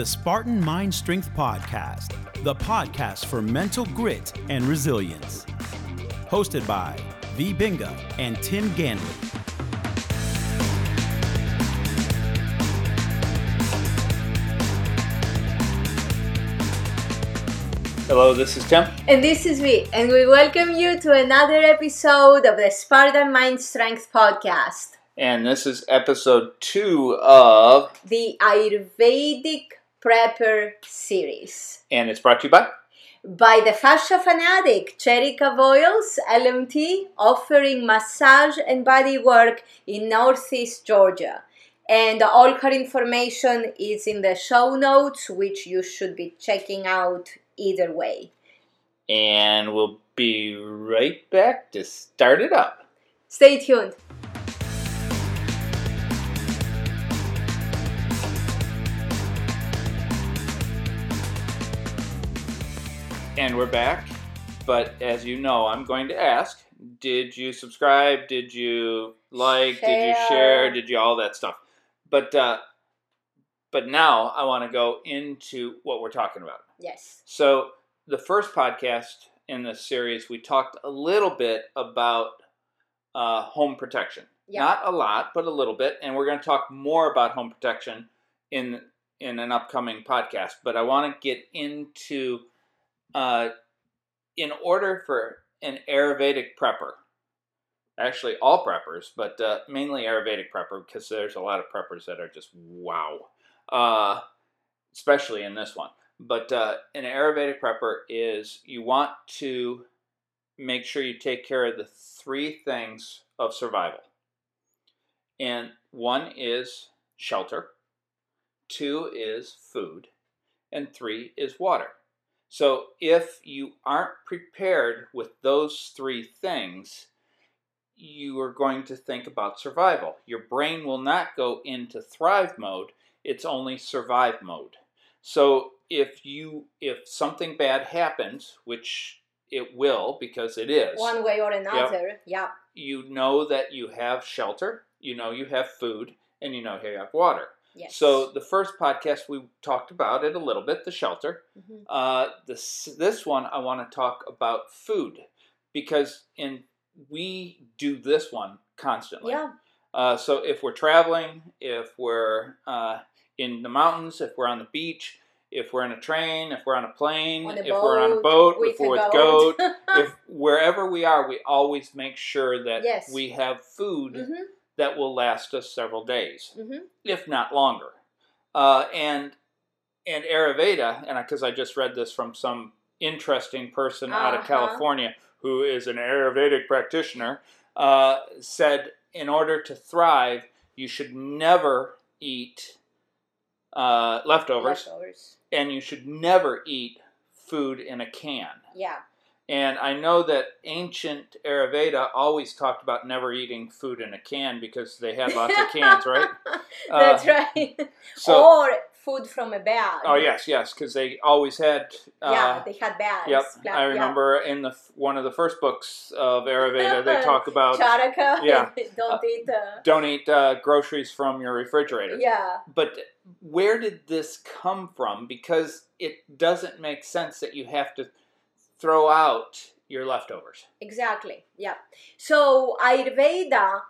the Spartan Mind Strength Podcast, the podcast for mental grit and resilience. Hosted by V. Binga and Tim Ganley. Hello, this is Tim. And this is me, and we welcome you to another episode of the Spartan Mind Strength Podcast, And this is episode two of, the Ayurvedic Prepper series. and it's brought to you by. By the Fascia Fanatic, Cherika Oils LMT, offering massage and body work in Northeast Georgia. And all her information is in the show notes, which you should be checking out either way. And we'll be right back to start it up. Stay tuned. And we're back. But as you know, I'm going to ask did you subscribe? Did you like? Did you Share. share? Did you all that stuff? But, uh, but now I want to go into what we're talking about. Yes. So, the first podcast in this series, we talked a little bit about uh, home protection. Yeah. Not a lot, but a little bit. And we're going to talk more about home protection in in an upcoming podcast. But I want to get into, uh, in order for an Ayurvedic prepper, actually all preppers, but uh, mainly Ayurvedic prepper, because there's a lot of preppers that are just wow, uh, especially in this one. But uh, an Ayurvedic prepper is you want to make sure you take care of the three things of survival. And one is shelter, two is food, and three is water. So if you aren't prepared with those three things, you are going to think about survival. Your brain will not go into thrive mode, it's only survive mode. So if you if something bad happens, which it will because it is, One way or another. Yeah. you know that you have shelter, you know you have food, and you know you have water. Yes. So the first podcast we talked about it a little bit, the shelter. Mhm. Uh, this this one I want to talk about food because in we do this one constantly. Yeah. Uh, so if we're traveling, if we're uh, in the mountains, if we're on the beach, if we're in a train, if we're on a plane, On a if we're on a boat, if we're with goat, if wherever we are, we always make sure that Yes. we have food Mhm, that will last us several days, mhm. if not longer. Uh, and and Ayurveda, and because I just read this from some interesting person out of Uh-huh. California who is an Ayurvedic practitioner, uh, said in order to thrive, you should never eat uh, leftovers, Leftovers. and you should never eat food in a can. Yeah. And I know that ancient Ayurveda always talked about never eating food in a can because they had lots of cans, right? That's Uh, right. So, or food from a bag. oh yes, yes, because they always had. Uh, yeah, they had bags. Yep, Pla- I yeah. remember in the one of the first books of Ayurveda they talk about Charaka. yeah. Don't eat. Uh, don't eat uh, groceries from your refrigerator. yeah. But where did this come from? Because it doesn't make sense that you have to throw out your leftovers. Exactly. Yeah. So Ayurveda,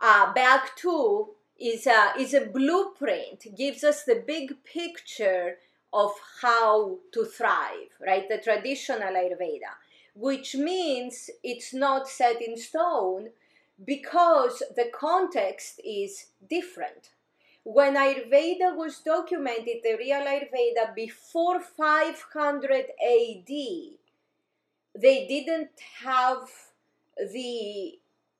uh, back to is a is a blueprint. Gives us the big picture of how to thrive. Right. The traditional Ayurveda, which means it's not set in stone because the context is different. When Ayurveda was documented, the real Ayurveda before 500 AD, they didn't have the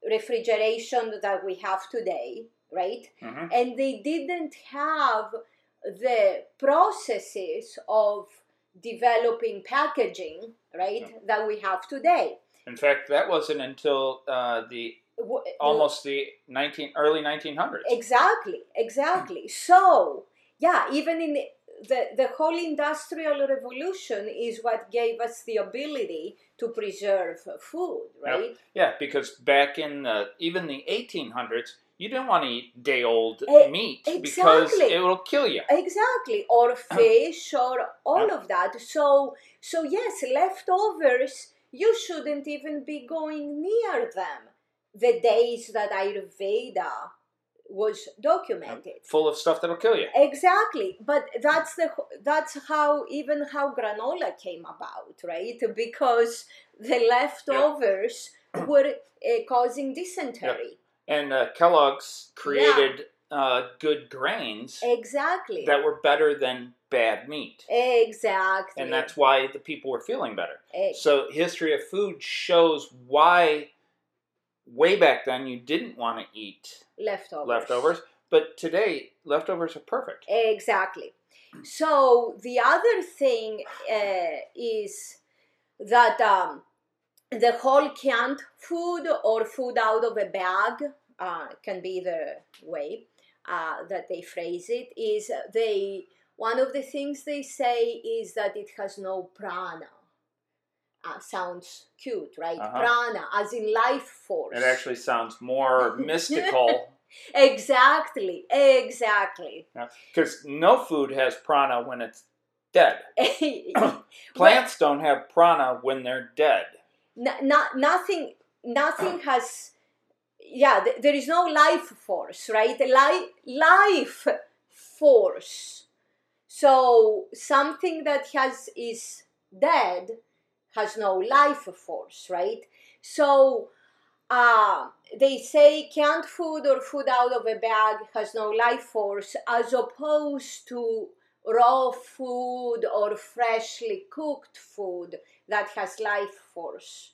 refrigeration that we have today, right? Mhm. And they didn't have the processes of developing packaging, right, that we have today. In fact, that wasn't until uh, the almost the 19 early 1900s. Exactly, exactly. so, yeah, even in the, the, whole industrial revolution is what gave us the ability to preserve food, right? Yeah, because back in the, even the 1800s, you didn't want to eat day old meat because exactly. it will kill you. exactly or fish or all of that so so yes leftovers you shouldn't even be going near them the days that ayurveda was documented. Full of stuff that'll kill you. exactly. But that's the that's how even how granola came about right? Because the leftovers were uh, causing dysentery. And uh, Kellogg's created uh, good grains exactly. that were better than bad meat. exactly. And that's why the people were feeling better. So, history of food shows why way back then you didn't want to eat leftovers leftovers, but today leftovers are perfect. Exactly. So the other thing uh, is that um, the whole canned food or food out of a bag uh, can be the way uh, that they phrase it. Is they one of the things they say is that it has no prana. Uh, sounds cute, right? Uh-huh. Prana, as in life force. It actually sounds more mystical Exactly, exactly. because no food has prana when it's dead. Plants don't have prana when they're dead. no, not nothing nothing has yeah th- there is no life force right life life force so something that has is dead has no life force right so uh, they say canned food or food out of a bag has no life force as opposed to raw food or freshly cooked food that has life force.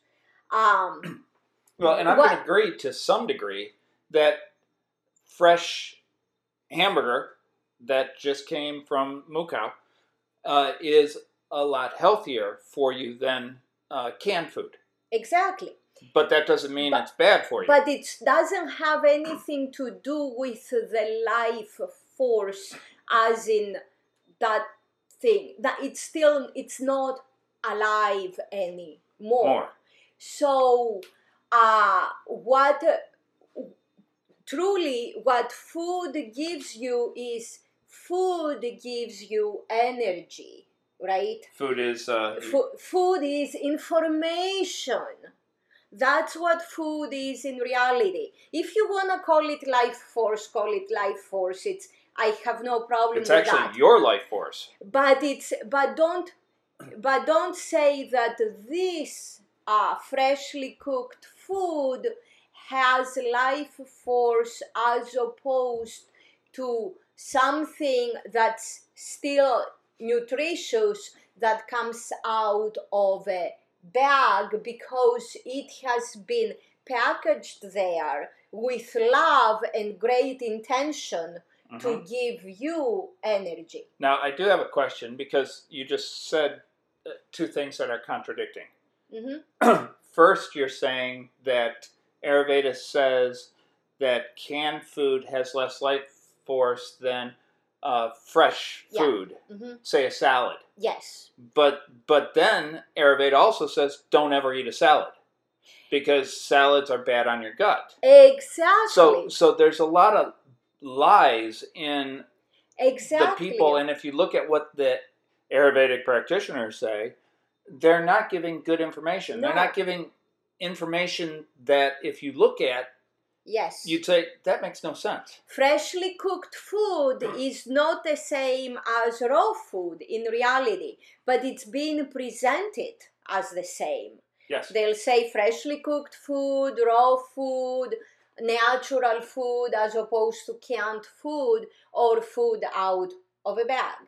Um, Well, and What- going agree to some degree that fresh hamburger that just came from cow uh, is a lot healthier for you than uh, canned food. exactly. But that doesn't mean But- it's bad for you. But it doesn't have anything to do with the life force, as in that thing. That it's still it's not alive anymore. More. So, uh, what truly what food gives you is food gives you energy, right? Food is uh, Fo- food is information. That's what food is in reality. If you want to call it life force, call it life force. It's I have no problem it's actually that. your life force. But it's but don't but don't say that this uh, freshly cooked food has life force as opposed to something that's still nutritious that comes out of a bag because it has been packaged there with love and great intention Mhm. to give you energy. Now, I do have a question because you just said uh, two things that are contradicting. hmm First, you're saying that Ayurveda says that canned food has less life force than uh, fresh Yeah. food, hmm say a salad. Yes. But but then Ayurveda also says don't ever eat a salad because salads are bad on your gut. Exactly. So so there's a lot of lies in exactly. the people, and if you look at what the Ayurvedic practitioners say, they're not giving good information. They're not giving information that if you look at, yes. you'd say that makes no sense. Freshly cooked food is not the same as raw food in reality, but it's being presented as the same. Yes. They'll say freshly cooked food, raw food, natural food as opposed to canned food or food out of a bag.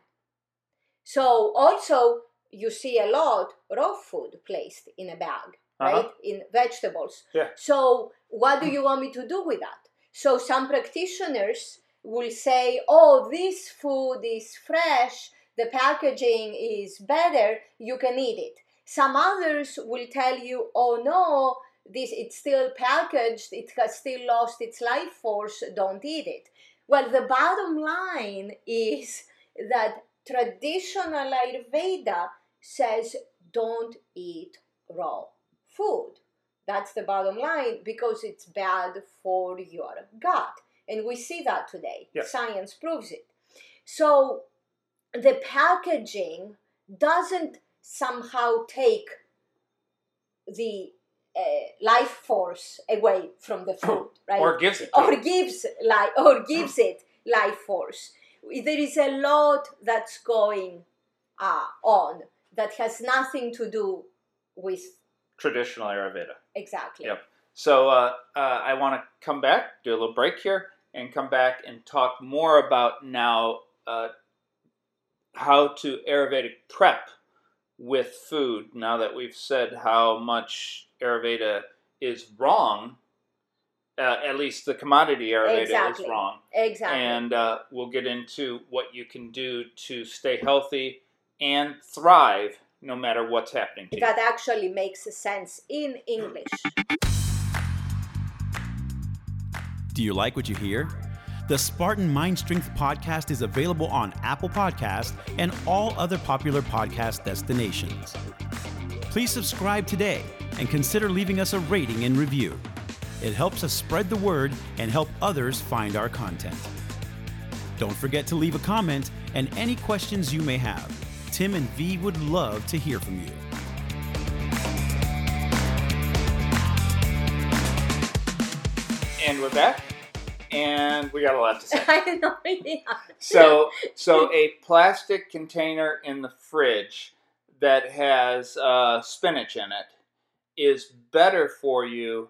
So also you see a lot raw food placed in a bag, Uh-huh. right? In vegetables. Yeah. So what do you want me to do with that? So some practitioners will say, "Oh, this food is fresh, the packaging is better, you can eat it." Some others will tell you, "Oh no, this it's still packaged, it has still lost its life force, don't eat it." Well, the bottom line is that traditional Ayurveda says don't eat raw food. That's the bottom line because it's bad for your gut. and we see that today. Yeah. Science proves it. So the packaging doesn't somehow take the uh, life force away from the food, right? Or gives it. or gives life or gives it life force. There is a lot that's going uh, on that has nothing to do with traditional Ayurveda. Exactly. Yep. So uh, uh, I want to come back, do a little break here, and come back and talk more about now uh, how to Ayurvedic prep with food. Now that we've said how much Ayurveda is wrong, uh, at least the commodity Ayurveda Exactly. is wrong, Exactly. and uh, we'll get into what you can do to stay healthy and thrive no matter what's happening to you. that actually makes sense in English. Do you like what you hear? The Spartan Mind Strength podcast is available on Apple Podcasts and all other popular podcast destinations. Please subscribe today and consider leaving us a rating and review. It helps us spread the word and help others find our content. Don't forget to leave a comment and any questions you may have. Tim and V would love to hear from you. And we're back, and we got a lot to say. I know. Yeah. So, so a plastic container in the fridge that has uh, spinach in it is better for you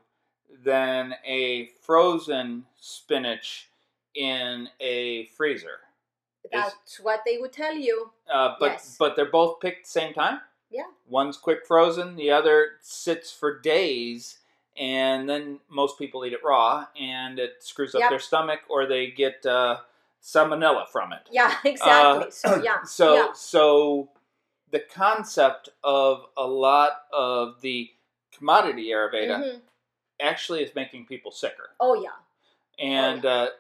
than a frozen spinach in a freezer. That's what they would tell you. Uh, but Yes. but they're both picked the same time. Yeah. One's quick frozen, the other sits for days, and then most people eat it raw, and it screws up Yep. their stomach, or they get uh, salmonella from it. Yeah, exactly. Uh, so yeah. So yeah. so the concept of a lot of the commodity Ayurveda Mhm. actually is making people sicker, Oh yeah. and uh,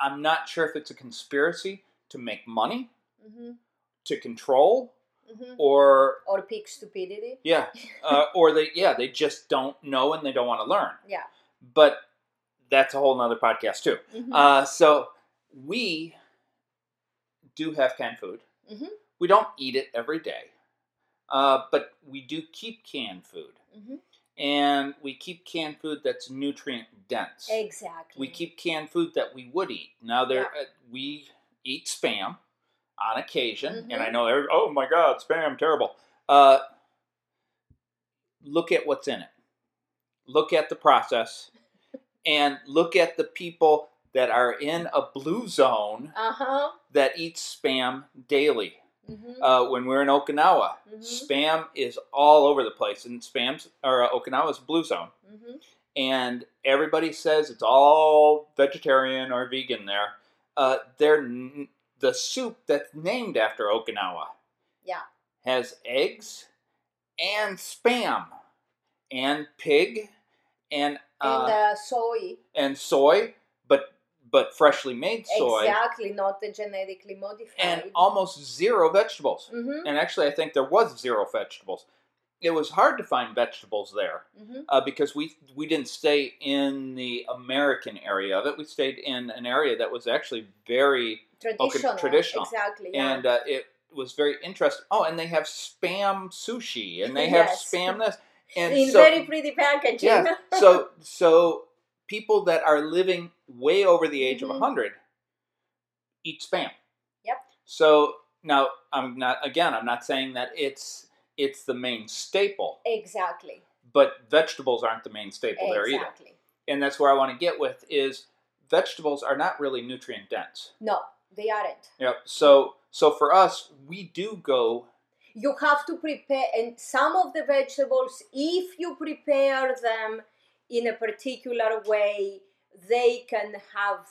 I'm not sure if it's a conspiracy to make money, hmm to control, hmm or Or peak stupidity. yeah, uh, or they yeah they just don't know and they don't want to learn. Yeah. But that's a whole nother podcast too. Mhm. Uh, so we do have canned food. Mhm. We don't eat it every day, uh, but we do keep canned food, Mhm. And we keep canned food that's nutrient dense. Exactly. We keep canned food that we would eat. Now there, uh, we eat spam on occasion, and I Mhm. know, every, oh my God, spam, terrible. Uh, look at what's in it. Look at the process, and look at the people that are in a blue zone Uh huh. that eat spam daily. Hmm Uh, when we're in Okinawa, Mhm. spam is all over the place, and spam's or uh, Okinawa's blue zone hmm and everybody says it's all vegetarian or vegan there. Uh, they're n- the soup that's named after Okinawa. Yeah. Has eggs and spam and pig and uh, and uh, soy. and soy, but freshly made soy Exactly, not genetically modified. and almost zero vegetables. hmm And actually, I think there was zero vegetables. It was hard to find vegetables there hmm uh, because we we didn't stay in the American area of it. We stayed in an area that was actually very Traditional. traditional. Exactly. Yeah. and uh, it was very interesting. Oh, and they have spam sushi, and they have Yes. spam this, and in so very pretty packaging. yeah, so so people that are living way over the age Mhm. of hundred eat spam. Yep. So now I'm not again. I'm not saying that it's it's the main staple, exactly. but vegetables aren't the main staple there either. Exactly. and that's where I want to get with is vegetables are not really nutrient dense. No, they aren't. Yep. So so for us, we do go. You have to prepare, and some of the vegetables, if you prepare them in a particular way, they can have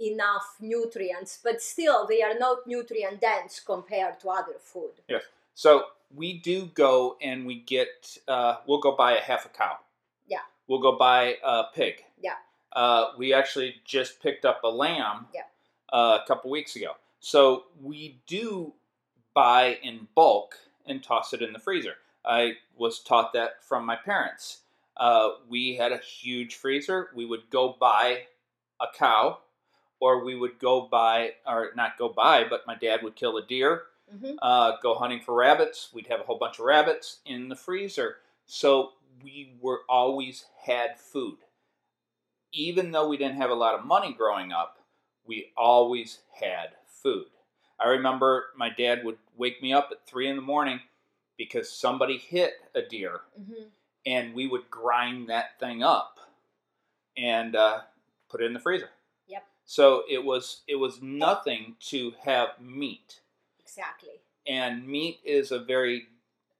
enough nutrients, but still they are not nutrient dense compared to other food. Yes. So we do go and we get. Uh, we'll go buy a half a cow. Yeah. We'll go buy a pig. Yeah. Uh, we actually just picked up a lamb. Yeah. Uh, a couple weeks ago. So we do buy in bulk and toss it in the freezer. I was taught that from my parents. Uh, we had a huge freezer. We would go buy a cow, or we would go buy, or not go buy, but my dad would kill a deer, hmm uh, go hunting for rabbits. We'd have a whole bunch of rabbits in the freezer. So we were always had food. Even though we didn't have a lot of money growing up, we always had food. I remember my dad would wake me up at three in the morning because somebody hit a deer, hmm and we would grind that thing up and uh, put it in the freezer. Yep. So it was it was nothing to have meat, Exactly. and meat is a very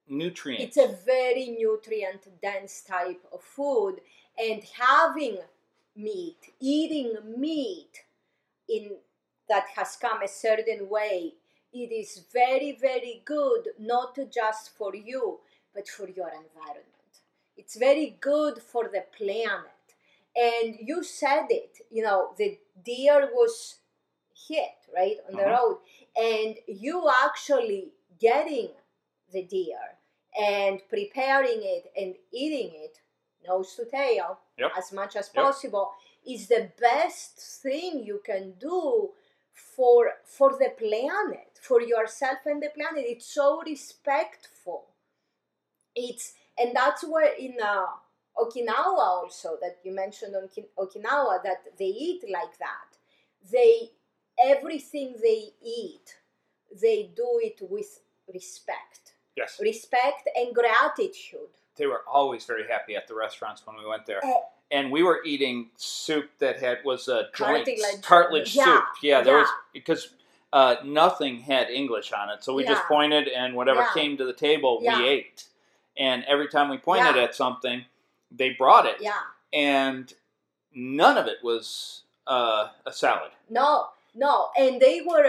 nutrient. It's a very nutrient dense type of food, and having meat, eating meat in that has come a certain way, it is very, very good, not just for you, but for your environment. It's very good for the planet. And you said it, you know, the deer was hit, right, on the Uh-huh. road, and you actually getting the deer and preparing it and eating it, nose to tail, Yep. as much as Yep. possible, is the best thing you can do for for the planet, for yourself and the planet. It's so respectful. It's and that's where in uh, Okinawa also that you mentioned on Ki- Okinawa that they eat like that. They everything they eat, they do it with respect, yes, respect and gratitude. they were always very happy at the restaurants when we went there. Eh. and we were eating soup that had was a joint Cartilage. cartilage Yeah, soup. Yeah, there was yeah. because uh, nothing had English on it, so we just pointed and whatever Yeah. came to the table Yeah. we ate. And every time we pointed Yeah. at something, they brought it, Yeah. and none of it was uh, a salad. No, no, and they were,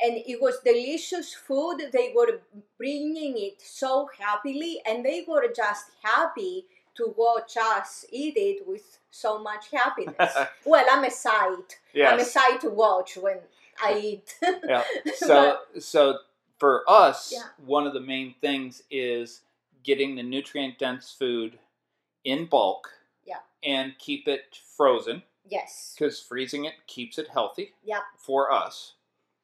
and it was delicious food. They were bringing it so happily, and they were just happy to watch us eat it with so much happiness. well, I'm a sight. I'm a sight to watch when I eat. yeah. So so for us, Yeah. one of the main things is getting the nutrient dense food in bulk. Yeah. And keep it frozen yes. because freezing it keeps it healthy Yeah. for us.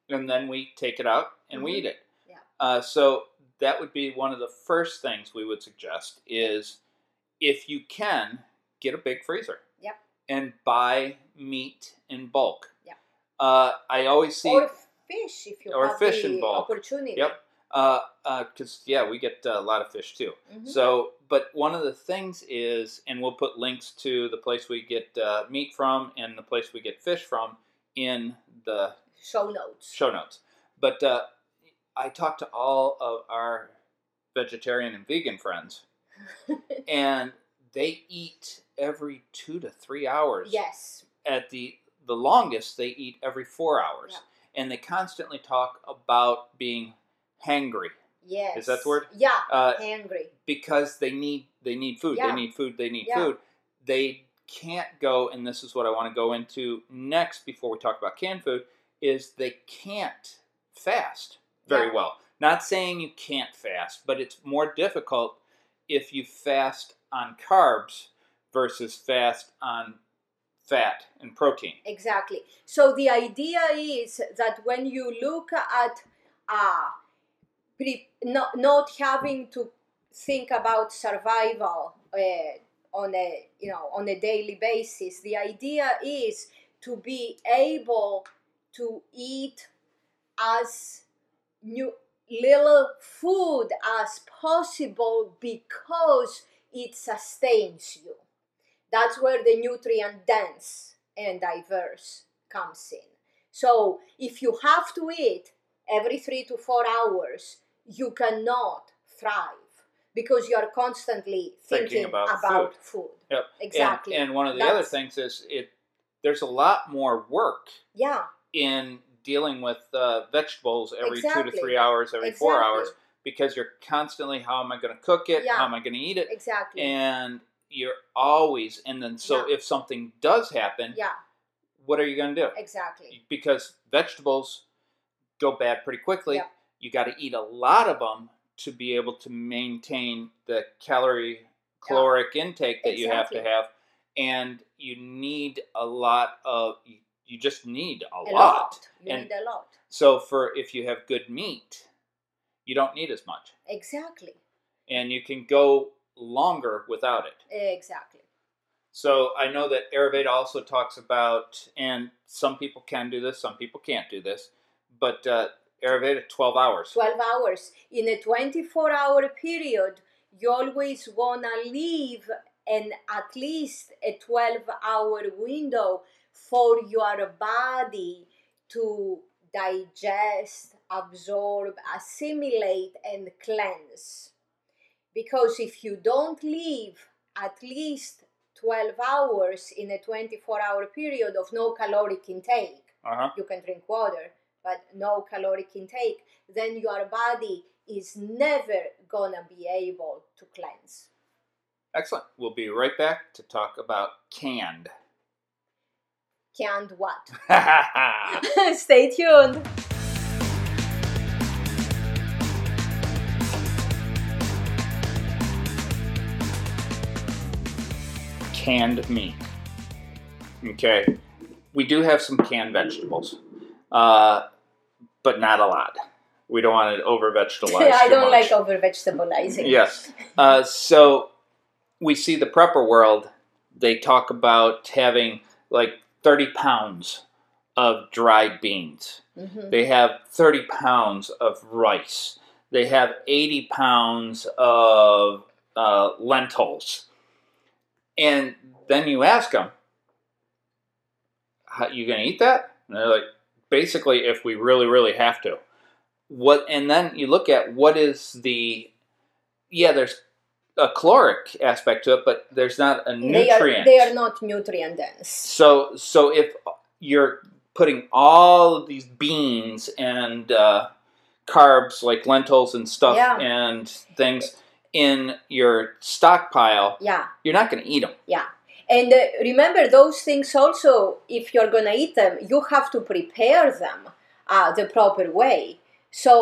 And then we take it out and we Mhm. eat it. Yeah. Uh, so that would be one of the first things we would suggest is if you can get a big freezer. Yep. And buy meat in bulk. Yeah. Uh, I always see Or fish if you Or have fish the in bulk. opportunity. Yep. Uh, because yeah, we get uh, a lot of fish too. Mhm. So, but one of the things is, and we'll put links to the place we get uh, meat from and the place we get fish from in the Show notes. show notes. But uh, I talked to all of our vegetarian and vegan friends, and they eat every two to three hours. yes. At the the longest, they eat every four hours, Yeah. and they constantly talk about being hangry. Yes. Is that the word? Yeah. Uh, Hungry. because they need they need food Yeah. they need food they need Yeah. food they can't go and this is what i want to go into next before we talk about canned food is they can't fast very Yeah. well not saying you can't fast but it's more difficult if you fast on carbs versus fast on fat and protein Exactly. So the idea is that when you look at uh, pre- not, not having to think about survival uh, on a you know on a daily basis, the idea is to be able to eat as new little food as possible because it sustains you. That's where the nutrient dense and diverse comes in. So if you have to eat every three to four hours, you cannot thrive because you are constantly Thinking thinking, about about, food. Yep. Exactly. and, and one of the other things is it there's a lot more work yeah, in dealing with uh, vegetables every two to three hours, every four hours, because you're constantly, how am I going to cook it? Yeah. How am I going to eat it? exactly. And you're always, and then so Yeah. if something does happen, yeah, what are you going to do? exactly. Because vegetables go bad pretty quickly. Yeah. You got to eat a lot of them to be able to maintain the calorie caloric intake that you have to have, and you need a lot of. You, you just need a, a lot. lot. You And- need a lot. So for if you have good meat, you don't need as much, Exactly. and you can go longer without it. Exactly. So I know that Ayurveda also talks about, and some people can do this, some people can't do this, but uh, Ayurveda twelve hours. 12 hours. In a 24 hour period, you always want to leave an at least a 12 hour window for your body to digest, absorb, assimilate, and cleanse. Because if you don't leave at least 12 hours in a 24 hour period of no caloric intake, Uh huh. you can drink water, but no caloric intake, then your body is never gonna be able to cleanse. Excellent. We'll be right back to talk about canned. Can't what? Stay tuned. canned meat. Okay, we do have some canned vegetables, uh, but not a lot. We don't want to over vegetabilize. I don't much. like over vegetabilizing. Yes. Uh, so we see the prepper world. They talk about having like thirty pounds of dried beans. Mhm. They have 30 pounds of rice. They have 80 pounds of uh, lentils. And then you ask them, How you going to eat that? And they're like, basically, if we really, really have to. What? And then you look at what is the, yeah, there's a caloric aspect to it, but there's not a They nutrient. are, they are not nutrient dense. So, so if you're putting all of these beans and uh, carbs like lentils and stuff Yeah. and things in your stockpile, Yeah, you're not going to eat them. yeah. And uh, remember, those things also, if you're gonna eat them, you have to prepare them uh, the proper way. So,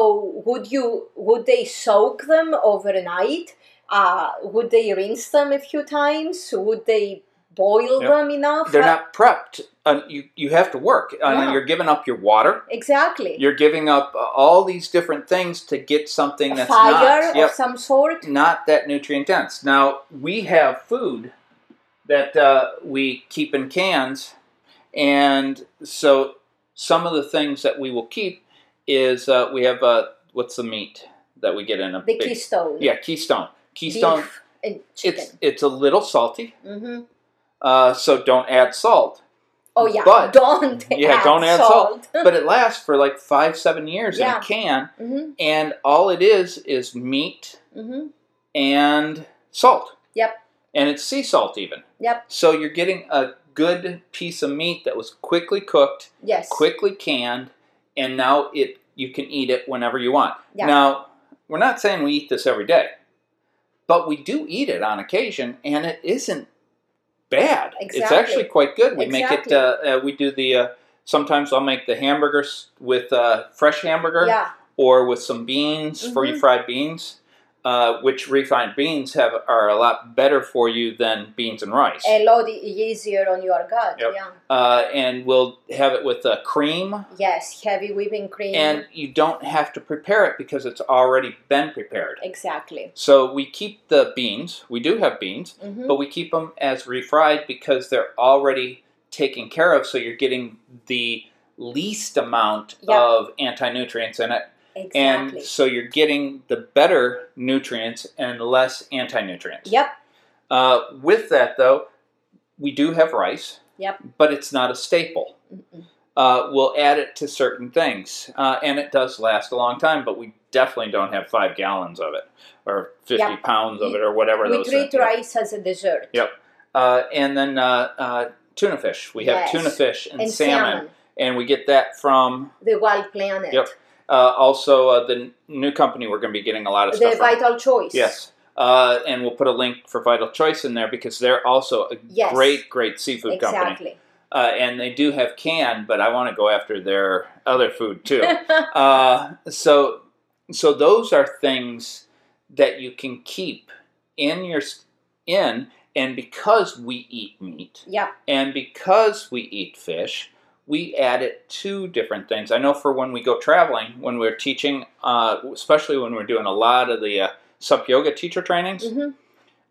would you would they soak them overnight? Uh, would they rinse them a few times? Would they boil Yep. them enough? They're Uh, not prepped. Uh, you you have to work. Uh, Yeah. You're giving up your water. exactly. You're giving up uh, all these different things to get something a that's fire not. Yep. of some sort. not that nutrient dense. Now we have food that uh, we keep in cans, and so some of the things that we will keep is uh, we have uh, what's the meat that we get in a The big keystone. yeah keystone keystone. Beef and It's chicken. it's a little salty, hmm uh, so don't add salt. Oh yeah, but- don't Yeah, add don't add salt. But it lasts for like five seven years in a can, hmm and all it is is meat hmm and salt. Yep. And it's sea salt even. Yep. So you're getting a good piece of meat that was quickly cooked, Yes. quickly canned, and now it you can eat it whenever you want. Yeah. Now, we're not saying we eat this every day, but we do eat it on occasion, and it isn't bad. Exactly. It's actually quite good. We make it. Uh, uh, we do the. Uh, sometimes I'll make the hamburgers with uh, fresh hamburger Yeah. or with some beans, Mhm. free fried beans, uh, which refined beans have are a lot better for you than beans and rice. A lot easier on your gut. Yep. Yeah. uh, and we'll have it with uh, cream, Yes, heavy whipping cream. and you don't have to prepare it because it's already been prepared. exactly. So we keep the beans. We do have beans, hmm but we keep them as refried because they're already taken care of. So you're getting the least amount Yep. of anti-nutrients in it Exactly. and so you're getting the better nutrients and less anti-nutrients. yep. Uh, with that, though, we do have rice. Yep. But it's not a staple. Uh, we'll add it to certain things, uh, and it does last a long time. But we definitely don't have five gallons of it, or fifty Yep. pounds of it, or whatever We those. treat rice as a dessert. Yep. Uh, and then uh, uh, tuna fish. We have Yes. tuna fish and, And salmon, salmon. and we get that from The wild planet. Yep. Uh, also uh, the new company. We're going to be getting a lot of The stuff. from. vital choice. Yes. Uh, and we'll put a link for Vital Choice in there because they're also a Yes. great, great seafood company. Exactly. Uh, and they do have canned, but I want to go after their other food too. uh, so, so those are things that you can keep in your in, and because we eat meat, Yep. and because we eat fish, we added two different things. I know for when we go traveling, when we're teaching, uh, especially when we're doing a lot of the uh, sup yoga teacher trainings, hmm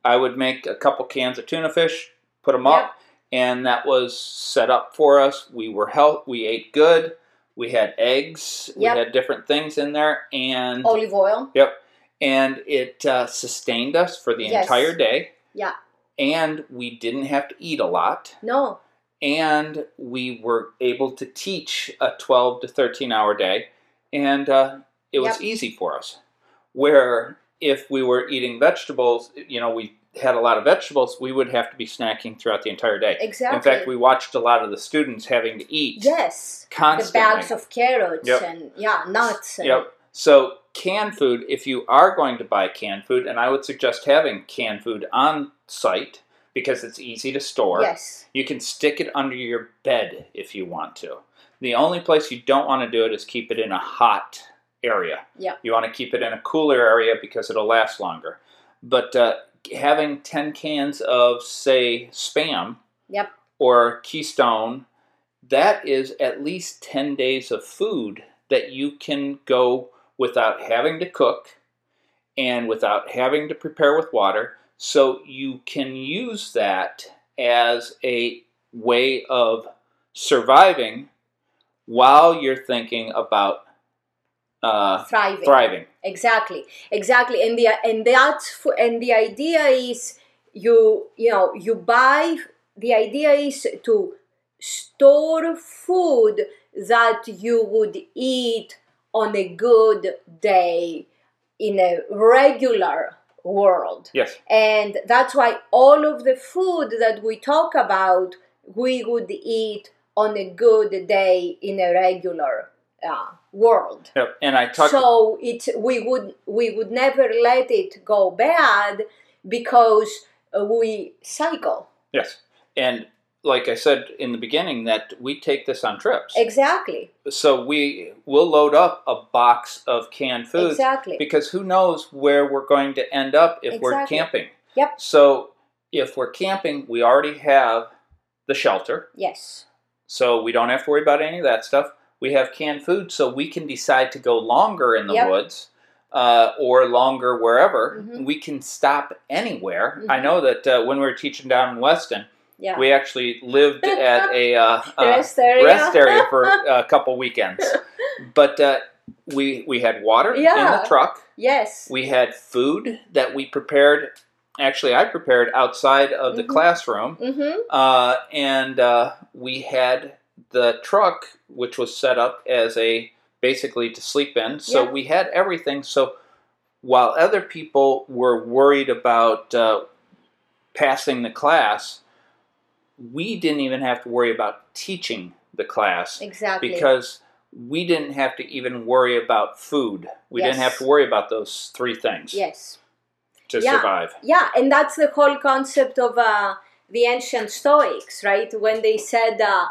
I would make a couple cans of tuna fish, put them up, and that was set up for us. We were health. We ate good. We had eggs. We had different things in there, and Olive oil. Yep. And it uh, sustained us for the Yes. entire day. Yeah. And we didn't have to eat a lot. No. And we were able to teach a 12 to 13 hour day. And uh, it was Yep. easy for us. Where if we were eating vegetables, you know, we had a lot of vegetables, we would have to be snacking throughout the entire day. Exactly. In fact, we watched a lot of the students having to eat yes. Constantly. The bags of carrots Yep. and yeah, nuts. And, Yep. So canned food, if you are going to buy canned food, and I would suggest having canned food on site because it's easy to store. Yes. You can stick it under your bed if you want to. The only place you don't want to do it is keep it in a hot area. Yeah. You want to keep it in a cooler area because it'll last longer. But uh, having 10 cans of, say, Spam Yep. or Keystone, that is at least 10 days of food that you can go without having to cook and without having to prepare with water. So you can use that as a way of surviving while you're thinking about uh, Thriving. thriving. Exactly. Exactly. And the and that's f- and the idea is you you know you buy. The idea is to store food that you would eat on a good day in a regular world. Yes. And that's why all of the food that we talk about, we would eat on a good day in a regular uh, world. Yep. And I talked. So it we would we would never let it go bad because we cycle. yes. And like I said in the beginning, that we take this on trips. Exactly. so we will load up a box of canned food. Exactly. because who knows where we're going to end up if we're camping. Yep. So if we're camping, we already have the shelter, Yes. so we don't have to worry about any of that stuff. We have canned food, so we can decide to go longer in the Yep. woods uh, or longer wherever. Mhm. We can stop anywhere. I Mhm. know that uh, when we were teaching down in Weston, Yeah. we actually lived at a uh, uh, rest area. rest area for a couple weekends. But uh, we we had water in the truck. yes. We had food that we prepared. Actually, I prepared outside of the Mhm. classroom, mm-hmm. uh, and uh, we had the truck, which was set up as a basically to sleep in. So Yeah. we had everything. So while other people were worried about uh, passing the class, we didn't even have to worry about teaching the class Exactly. because we didn't have to even worry about food. We didn't have to worry about those three things yes. to Yeah. survive. Yeah, and that's the whole concept of uh, the ancient Stoics, right? When they said, uh,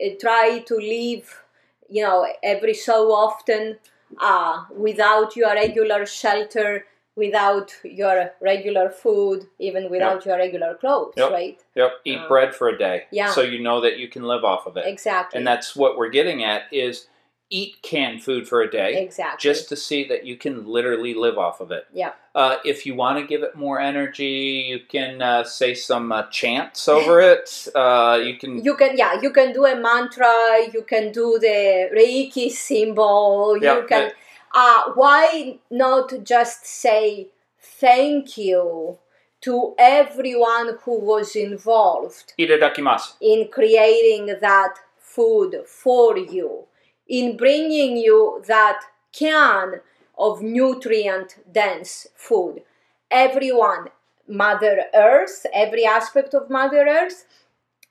eh, try to live, you know, every so often uh, without your regular shelter, without your regular food, even without your regular clothes, Yep. right? Yep, eat Uh, bread for a day, yeah. so you know that you can live off of it. Exactly. And that's what we're getting at is eat canned food for a day, exactly. just to see that you can literally live off of it. yeah. Uh, if you want to give it more energy, you can uh, say some uh, chants over it. Uh, you can You can, yeah, you can do a mantra. You can do the Reiki symbol. Yeah, you can. Uh, why not just say thank you to everyone who was involved in creating that food for you, in bringing you that can of nutrient dense food. Everyone, Mother Earth, every aspect of Mother Earth,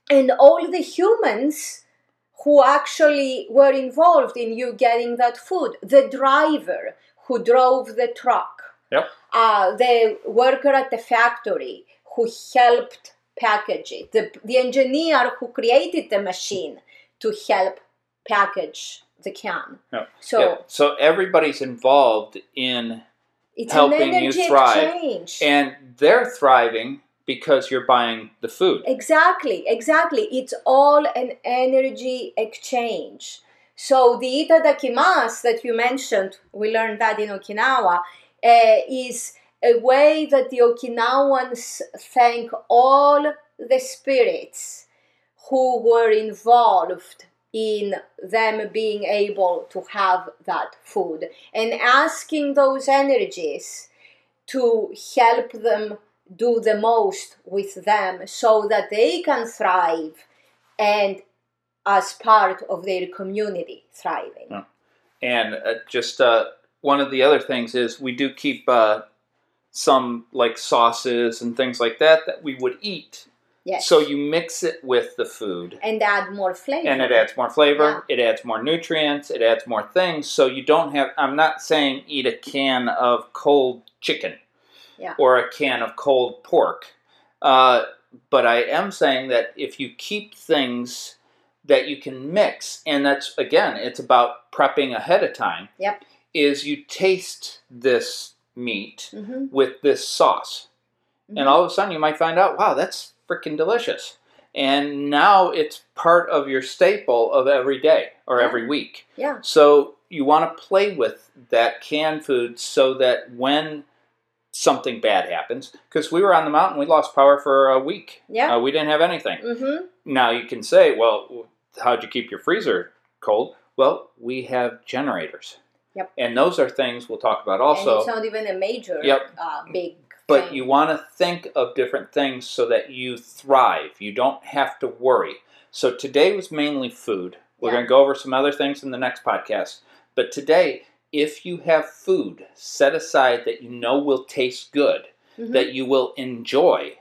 and all the humans who actually were involved in you getting that food. The driver who drove the truck, Yep. uh, the worker at the factory who helped package it, the, the engineer who created the machine to help package the can. Yep. So Yeah. So everybody's involved in helping you thrive. and they're thriving because you're buying the food. Exactly, exactly. It's all an energy exchange. So the itadakimasu that you mentioned, we learned that in Okinawa, uh, is a way that the Okinawans thank all the spirits who were involved in them being able to have that food and asking those energies to help them do the most with them so that they can thrive and as part of their community thriving. Yeah. And uh, just uh, one of the other things is we do keep uh, some like sauces and things like that that we would eat. Yes. So you mix it with the food. and add more flavor. and it adds more flavor it adds more nutrients it adds more things so you don't have i'm not saying eat a can of cold chicken Yeah. or a can of cold pork uh, but i am saying that if you keep things that you can mix and that's again it's about prepping ahead of time Yep. is you taste this meat hmm with this sauce and all of a sudden you might find out wow that's freaking delicious and now it's part of your staple of every day or Yeah. every week Yeah. so you want to play with that canned food so that when something bad happens because we were on the mountain we lost power for a week Yeah. uh, we didn't have anything hmm now you can say well how'd you keep your freezer cold well we have generators Yep. and those are things we'll talk about and also it's not even a major Yep. uh, big but thing. you want to think of different things so that you thrive. You don't have to worry. So today was mainly food. We're Yeah. going to go over some other things in the next podcast. But today, if you have food set aside that you know will taste good, Mhm. that you will enjoy,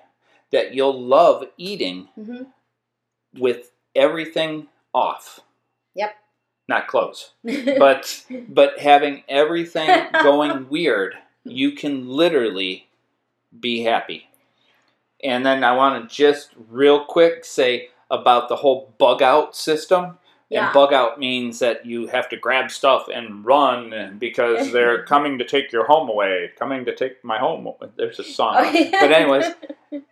that you'll love eating Mhm. with everything off. Yep. Not close. But but having everything going weird, you can literally be happy. And then I want to just real quick say about the whole bug out system. Yeah. And bug out means that you have to grab stuff and run because they're coming to take your home away. Coming to take my home. away. There's a song. Oh, yeah. But anyways,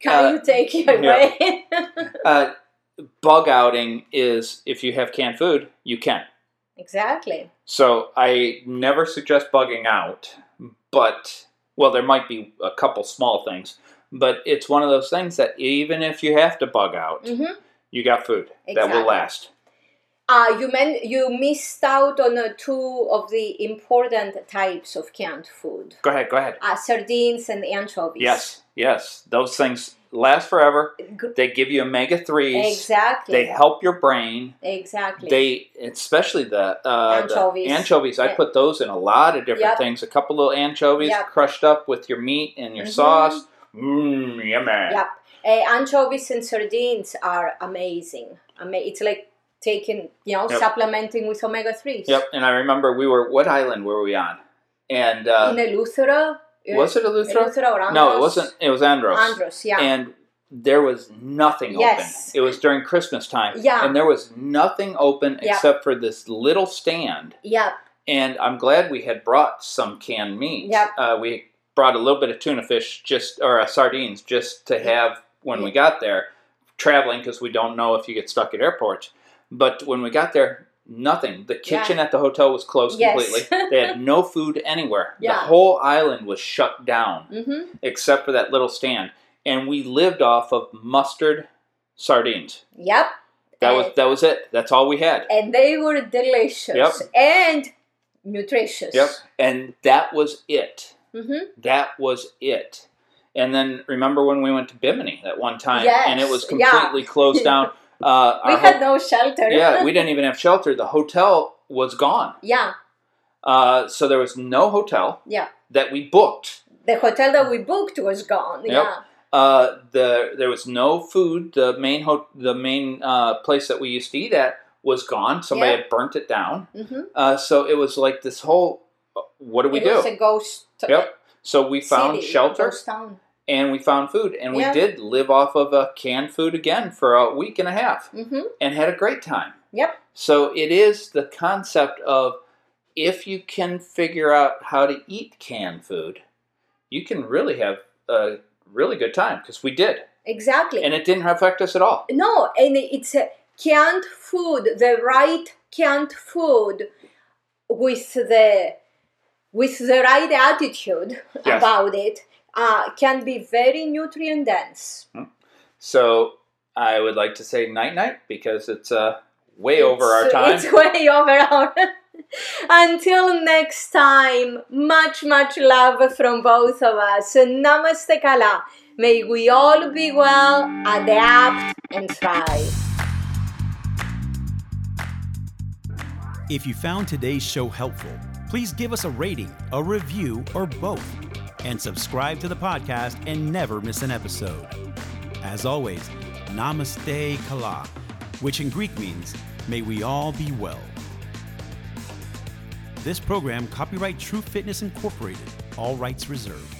can uh, you take it yeah. away? uh, bug outing is if you have canned food, you can. exactly. So I never suggest bugging out, but well, there might be a couple small things, but it's one of those things that even if you have to bug out, hmm you got food that will last. Uh, you men- you missed out on uh, two of the important types of canned food: Go ahead, go ahead. uh, sardines and anchovies. Yes, yes, those things last forever. They give you omega threes. exactly. They help your brain. exactly. They, especially the uh, Anchovies. The anchovies. I put those in a lot of different Yep. things. A couple little anchovies Yep. crushed up with your meat and your Mhm. sauce. Mmm, yummy. Yep. Uh, anchovies and sardines are amazing. Ama- it's like taking, you know, Yep. supplementing with omega 3s. Yep, and I remember we were what island were we on? And uh, In Eleuthera. was it Eleuthera? Eleuthera or Andros? No, it wasn't. It was Andros. Andros, yeah. And there was nothing Yes. open. It was during Christmas time. Yeah. And there was nothing open Yeah. except for this little stand. yeah. And I'm glad we had brought some canned meat. Yep. Uh, we brought a little bit of tuna fish, just or uh, sardines, just to have when we got there, traveling because we don't know if you get stuck at airports. But when we got there, nothing. The Yeah. kitchen at the hotel was closed Yes. completely. they had no food anywhere. Yeah. The whole island was shut down Mm-hmm. except for that little stand, and we lived off of mustard sardines. Yep. That and, was that was it. That's all we had. and they were delicious Yep. and nutritious. Yep. And that was it. Mm-hmm. That was it. And then remember when we went to Bimini that one time, Yes, and it was yeah. completely closed down. Uh, We had ho- no shelter. yeah, we didn't even have shelter. The hotel was gone, yeah. uh, so there was no hotel Yeah. that we booked. The hotel that we booked was gone. Yep. Yeah. Uh, the there was no food. The main ho- the main uh, place that we used to eat at was gone. Somebody Yeah. had burnt it down. Mm-hmm. Uh, so it was like this whole. uh, What do we it do? was a ghost. Yep. So we found city, shelter Ghost town. And we found food, and Yeah. we did live off of uh, canned food again for a week and a half, Mm-hmm. and had a great time. Yep. So it is the concept of if you can figure out how to eat canned food, you can really have a really good time because we did, exactly. and it didn't affect us at all. no, and it's a canned food, the right canned food with the with the right attitude Yes. about it uh, can be very nutrient dense. So I would like to say night night because it's uh, way over our time. It's way over our. Until next time, much, much love from both of us. Namaste Kala. May we all be well, adapt, and thrive. If you found today's show helpful, please give us a rating, a review, or both. And subscribe to the podcast and never miss an episode. As always, Namaste Kala, which in Greek means, may we all be well. This program, copyright True Fitness Incorporated, all rights reserved.